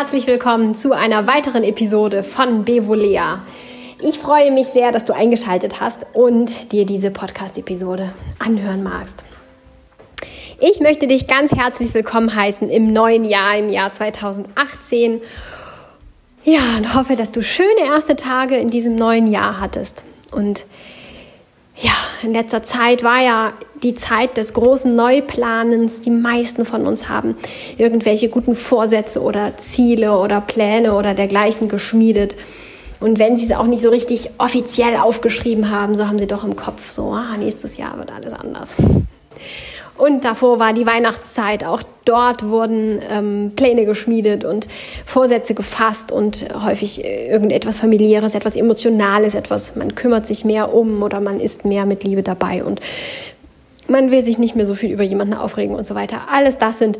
herzlich willkommen zu einer weiteren Episode von Bevolea. Ich freue mich sehr, dass du eingeschaltet hast und dir diese Podcast-Episode anhören magst. Ich möchte dich ganz herzlich willkommen heißen im neuen Jahr, im Jahr 2018. Ja, und hoffe, dass du schöne erste Tage in diesem neuen Jahr hattest. Und ja, in letzter Zeit war ja die Zeit des großen Neuplanens. Die meisten von uns haben irgendwelche guten Vorsätze oder Ziele oder Pläne oder dergleichen geschmiedet. Und wenn sie es auch nicht so richtig offiziell aufgeschrieben haben, so haben sie doch im Kopf so, ah, nächstes Jahr wird alles anders. Und davor war die Weihnachtszeit. Auch dort wurden ähm, Pläne geschmiedet und Vorsätze gefasst und häufig irgendetwas familiäres, etwas Emotionales, etwas, man kümmert sich mehr um oder man ist mehr mit Liebe dabei und man will sich nicht mehr so viel über jemanden aufregen und so weiter. Alles das sind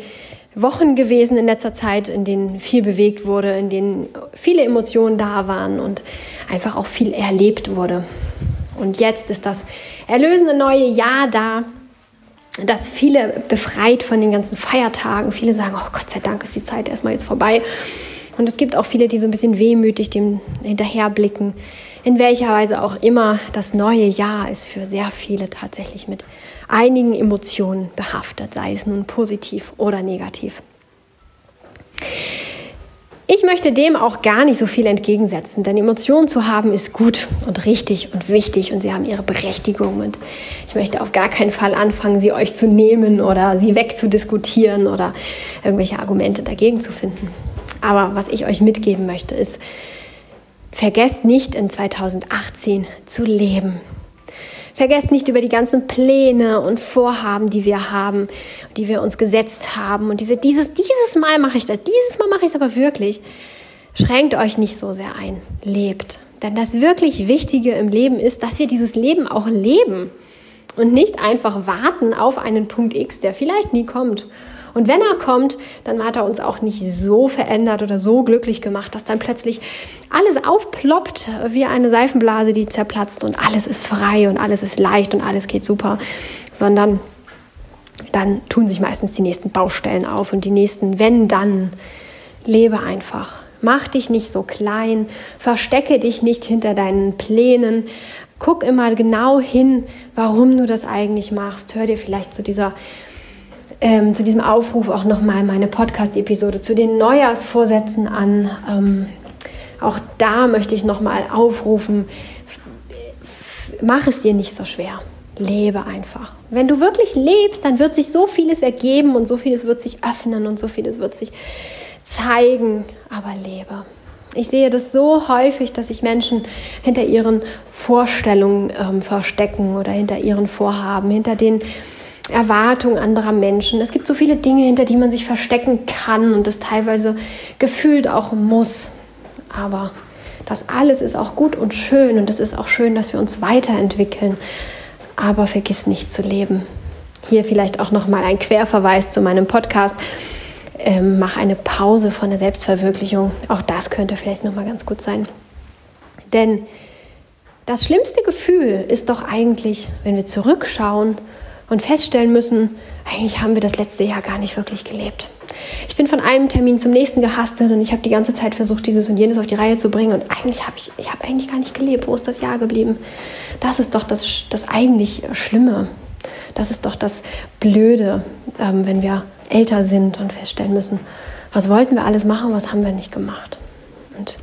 Wochen gewesen in letzter Zeit, in denen viel bewegt wurde, in denen viele Emotionen da waren und einfach auch viel erlebt wurde. Und jetzt ist das erlösende neue Jahr da, das viele befreit von den ganzen Feiertagen. Viele sagen, oh Gott sei Dank ist die Zeit erstmal jetzt vorbei. Und es gibt auch viele, die so ein bisschen wehmütig dem hinterherblicken. In welcher Weise auch immer, das neue Jahr ist für sehr viele tatsächlich mit einigen Emotionen behaftet, sei es nun positiv oder negativ. Ich möchte dem auch gar nicht so viel entgegensetzen, denn Emotionen zu haben ist gut und richtig und wichtig und sie haben ihre Berechtigung und ich möchte auf gar keinen Fall anfangen, sie euch zu nehmen oder sie wegzudiskutieren oder irgendwelche Argumente dagegen zu finden. Aber was ich euch mitgeben möchte ist, vergesst nicht in 2018 zu leben. Vergesst nicht über die ganzen Pläne und Vorhaben, die wir haben, die wir uns gesetzt haben. Und diese, dieses, dieses Mal mache ich das, dieses Mal mache ich es aber wirklich. Schränkt euch nicht so sehr ein. Lebt. Denn das wirklich Wichtige im Leben ist, dass wir dieses Leben auch leben und nicht einfach warten auf einen Punkt X, der vielleicht nie kommt und wenn er kommt, dann hat er uns auch nicht so verändert oder so glücklich gemacht, dass dann plötzlich alles aufploppt wie eine Seifenblase, die zerplatzt und alles ist frei und alles ist leicht und alles geht super, sondern dann tun sich meistens die nächsten Baustellen auf und die nächsten wenn dann. Lebe einfach. Mach dich nicht so klein, verstecke dich nicht hinter deinen Plänen. Guck immer genau hin, warum du das eigentlich machst. Hör dir vielleicht zu dieser ähm, zu diesem Aufruf auch nochmal meine Podcast-Episode zu den Neujahrsvorsätzen an. Ähm, auch da möchte ich nochmal aufrufen, mach es dir nicht so schwer. Lebe einfach. Wenn du wirklich lebst, dann wird sich so vieles ergeben und so vieles wird sich öffnen und so vieles wird sich zeigen. Aber lebe. Ich sehe das so häufig, dass sich Menschen hinter ihren Vorstellungen ähm, verstecken oder hinter ihren Vorhaben, hinter den Erwartungen anderer Menschen. Es gibt so viele Dinge, hinter die man sich verstecken kann und das teilweise gefühlt auch muss. Aber das alles ist auch gut und schön und es ist auch schön, dass wir uns weiterentwickeln. Aber vergiss nicht zu leben. Hier vielleicht auch nochmal ein Querverweis zu meinem Podcast. Ähm, mach eine Pause von der Selbstverwirklichung. Auch das könnte vielleicht nochmal ganz gut sein. Denn das schlimmste Gefühl ist doch eigentlich, wenn wir zurückschauen und feststellen müssen, eigentlich haben wir das letzte Jahr gar nicht wirklich gelebt. Ich bin von einem Termin zum nächsten gehastet und ich habe die ganze Zeit versucht, dieses und jenes auf die Reihe zu bringen und eigentlich habe ich, ich habe eigentlich gar nicht gelebt. Wo ist das Jahr geblieben? Das ist doch das, das eigentlich Schlimme. Das ist doch das Blöde, ähm, wenn wir älter sind und feststellen müssen, was wollten wir alles machen, was haben wir nicht gemacht. Und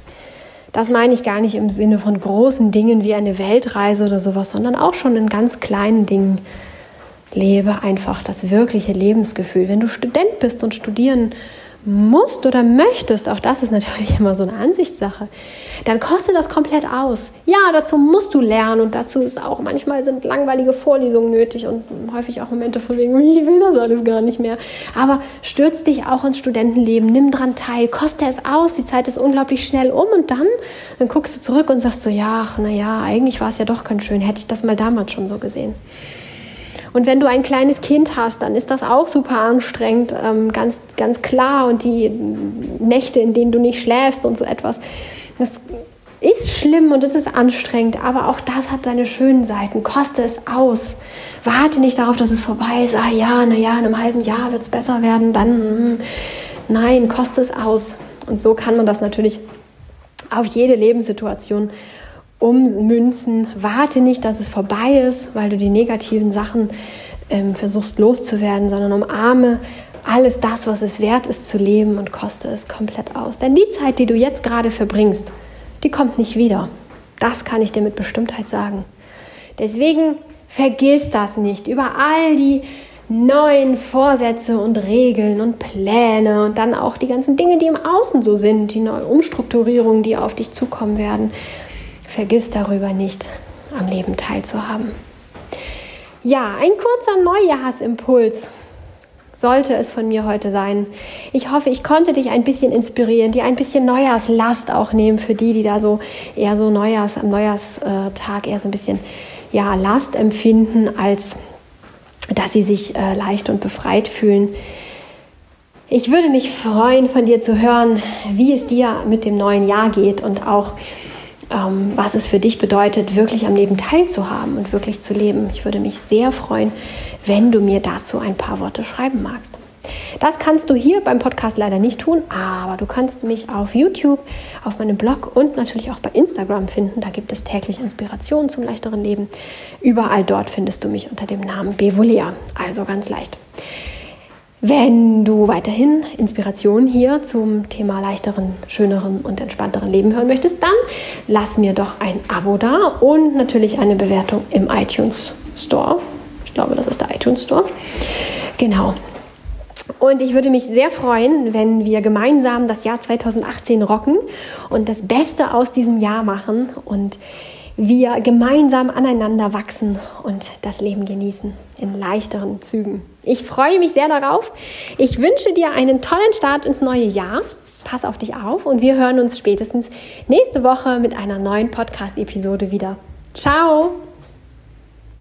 das meine ich gar nicht im Sinne von großen Dingen wie eine Weltreise oder sowas, sondern auch schon in ganz kleinen Dingen lebe einfach das wirkliche Lebensgefühl. Wenn du Student bist und studieren musst oder möchtest, auch das ist natürlich immer so eine Ansichtssache, dann kostet das komplett aus. Ja, dazu musst du lernen und dazu ist auch manchmal sind langweilige Vorlesungen nötig und häufig auch Momente von wegen, ich will das alles gar nicht mehr. Aber stürz dich auch ins Studentenleben, nimm dran teil, koste es aus, die Zeit ist unglaublich schnell um und dann, dann guckst du zurück und sagst so, ja, naja, eigentlich war es ja doch ganz schön, hätte ich das mal damals schon so gesehen. Und wenn du ein kleines Kind hast, dann ist das auch super anstrengend, ähm, ganz, ganz klar. Und die Nächte, in denen du nicht schläfst und so etwas, das ist schlimm und es ist anstrengend, aber auch das hat seine schönen Seiten. Koste es aus. Warte nicht darauf, dass es vorbei ist. Ah ja, naja, in einem halben Jahr wird es besser werden. Dann, mm, nein, koste es aus. Und so kann man das natürlich auf jede Lebenssituation ummünzen. Warte nicht, dass es vorbei ist, weil du die negativen Sachen ähm, versuchst loszuwerden, sondern umarme alles das, was es wert ist zu leben und koste es komplett aus. Denn die Zeit, die du jetzt gerade verbringst, die kommt nicht wieder. Das kann ich dir mit Bestimmtheit sagen. Deswegen vergiss das nicht. Über all die neuen Vorsätze und Regeln und Pläne und dann auch die ganzen Dinge, die im Außen so sind, die neue Umstrukturierungen, die auf dich zukommen werden. Vergiss darüber nicht, am Leben teilzuhaben. Ja, ein kurzer Neujahrsimpuls sollte es von mir heute sein. Ich hoffe, ich konnte dich ein bisschen inspirieren, dir ein bisschen Neujahrslast auch nehmen für die, die da so eher so Neujahrs, am Neujahrstag eher so ein bisschen ja, Last empfinden, als dass sie sich äh, leicht und befreit fühlen. Ich würde mich freuen, von dir zu hören, wie es dir mit dem neuen Jahr geht und auch, ähm, was es für dich bedeutet, wirklich am Leben teilzuhaben und wirklich zu leben. Ich würde mich sehr freuen, wenn du mir dazu ein paar Worte schreiben magst. Das kannst du hier beim Podcast leider nicht tun, aber du kannst mich auf YouTube, auf meinem Blog und natürlich auch bei Instagram finden. Da gibt es täglich Inspirationen zum leichteren Leben. Überall dort findest du mich unter dem Namen Bevolea, also ganz leicht. Wenn du weiterhin Inspirationen hier zum Thema leichteren, schöneren und entspannteren Leben hören möchtest, dann lass mir doch ein Abo da und natürlich eine Bewertung im iTunes Store. Ich glaube, das ist der iTunes Store. Genau. Und ich würde mich sehr freuen, wenn wir gemeinsam das Jahr 2018 rocken und das Beste aus diesem Jahr machen und wir gemeinsam aneinander wachsen und das Leben genießen in leichteren Zügen. Ich freue mich sehr darauf. Ich wünsche dir einen tollen Start ins neue Jahr. Pass auf dich auf und wir hören uns spätestens nächste Woche mit einer neuen Podcast-Episode wieder. Ciao!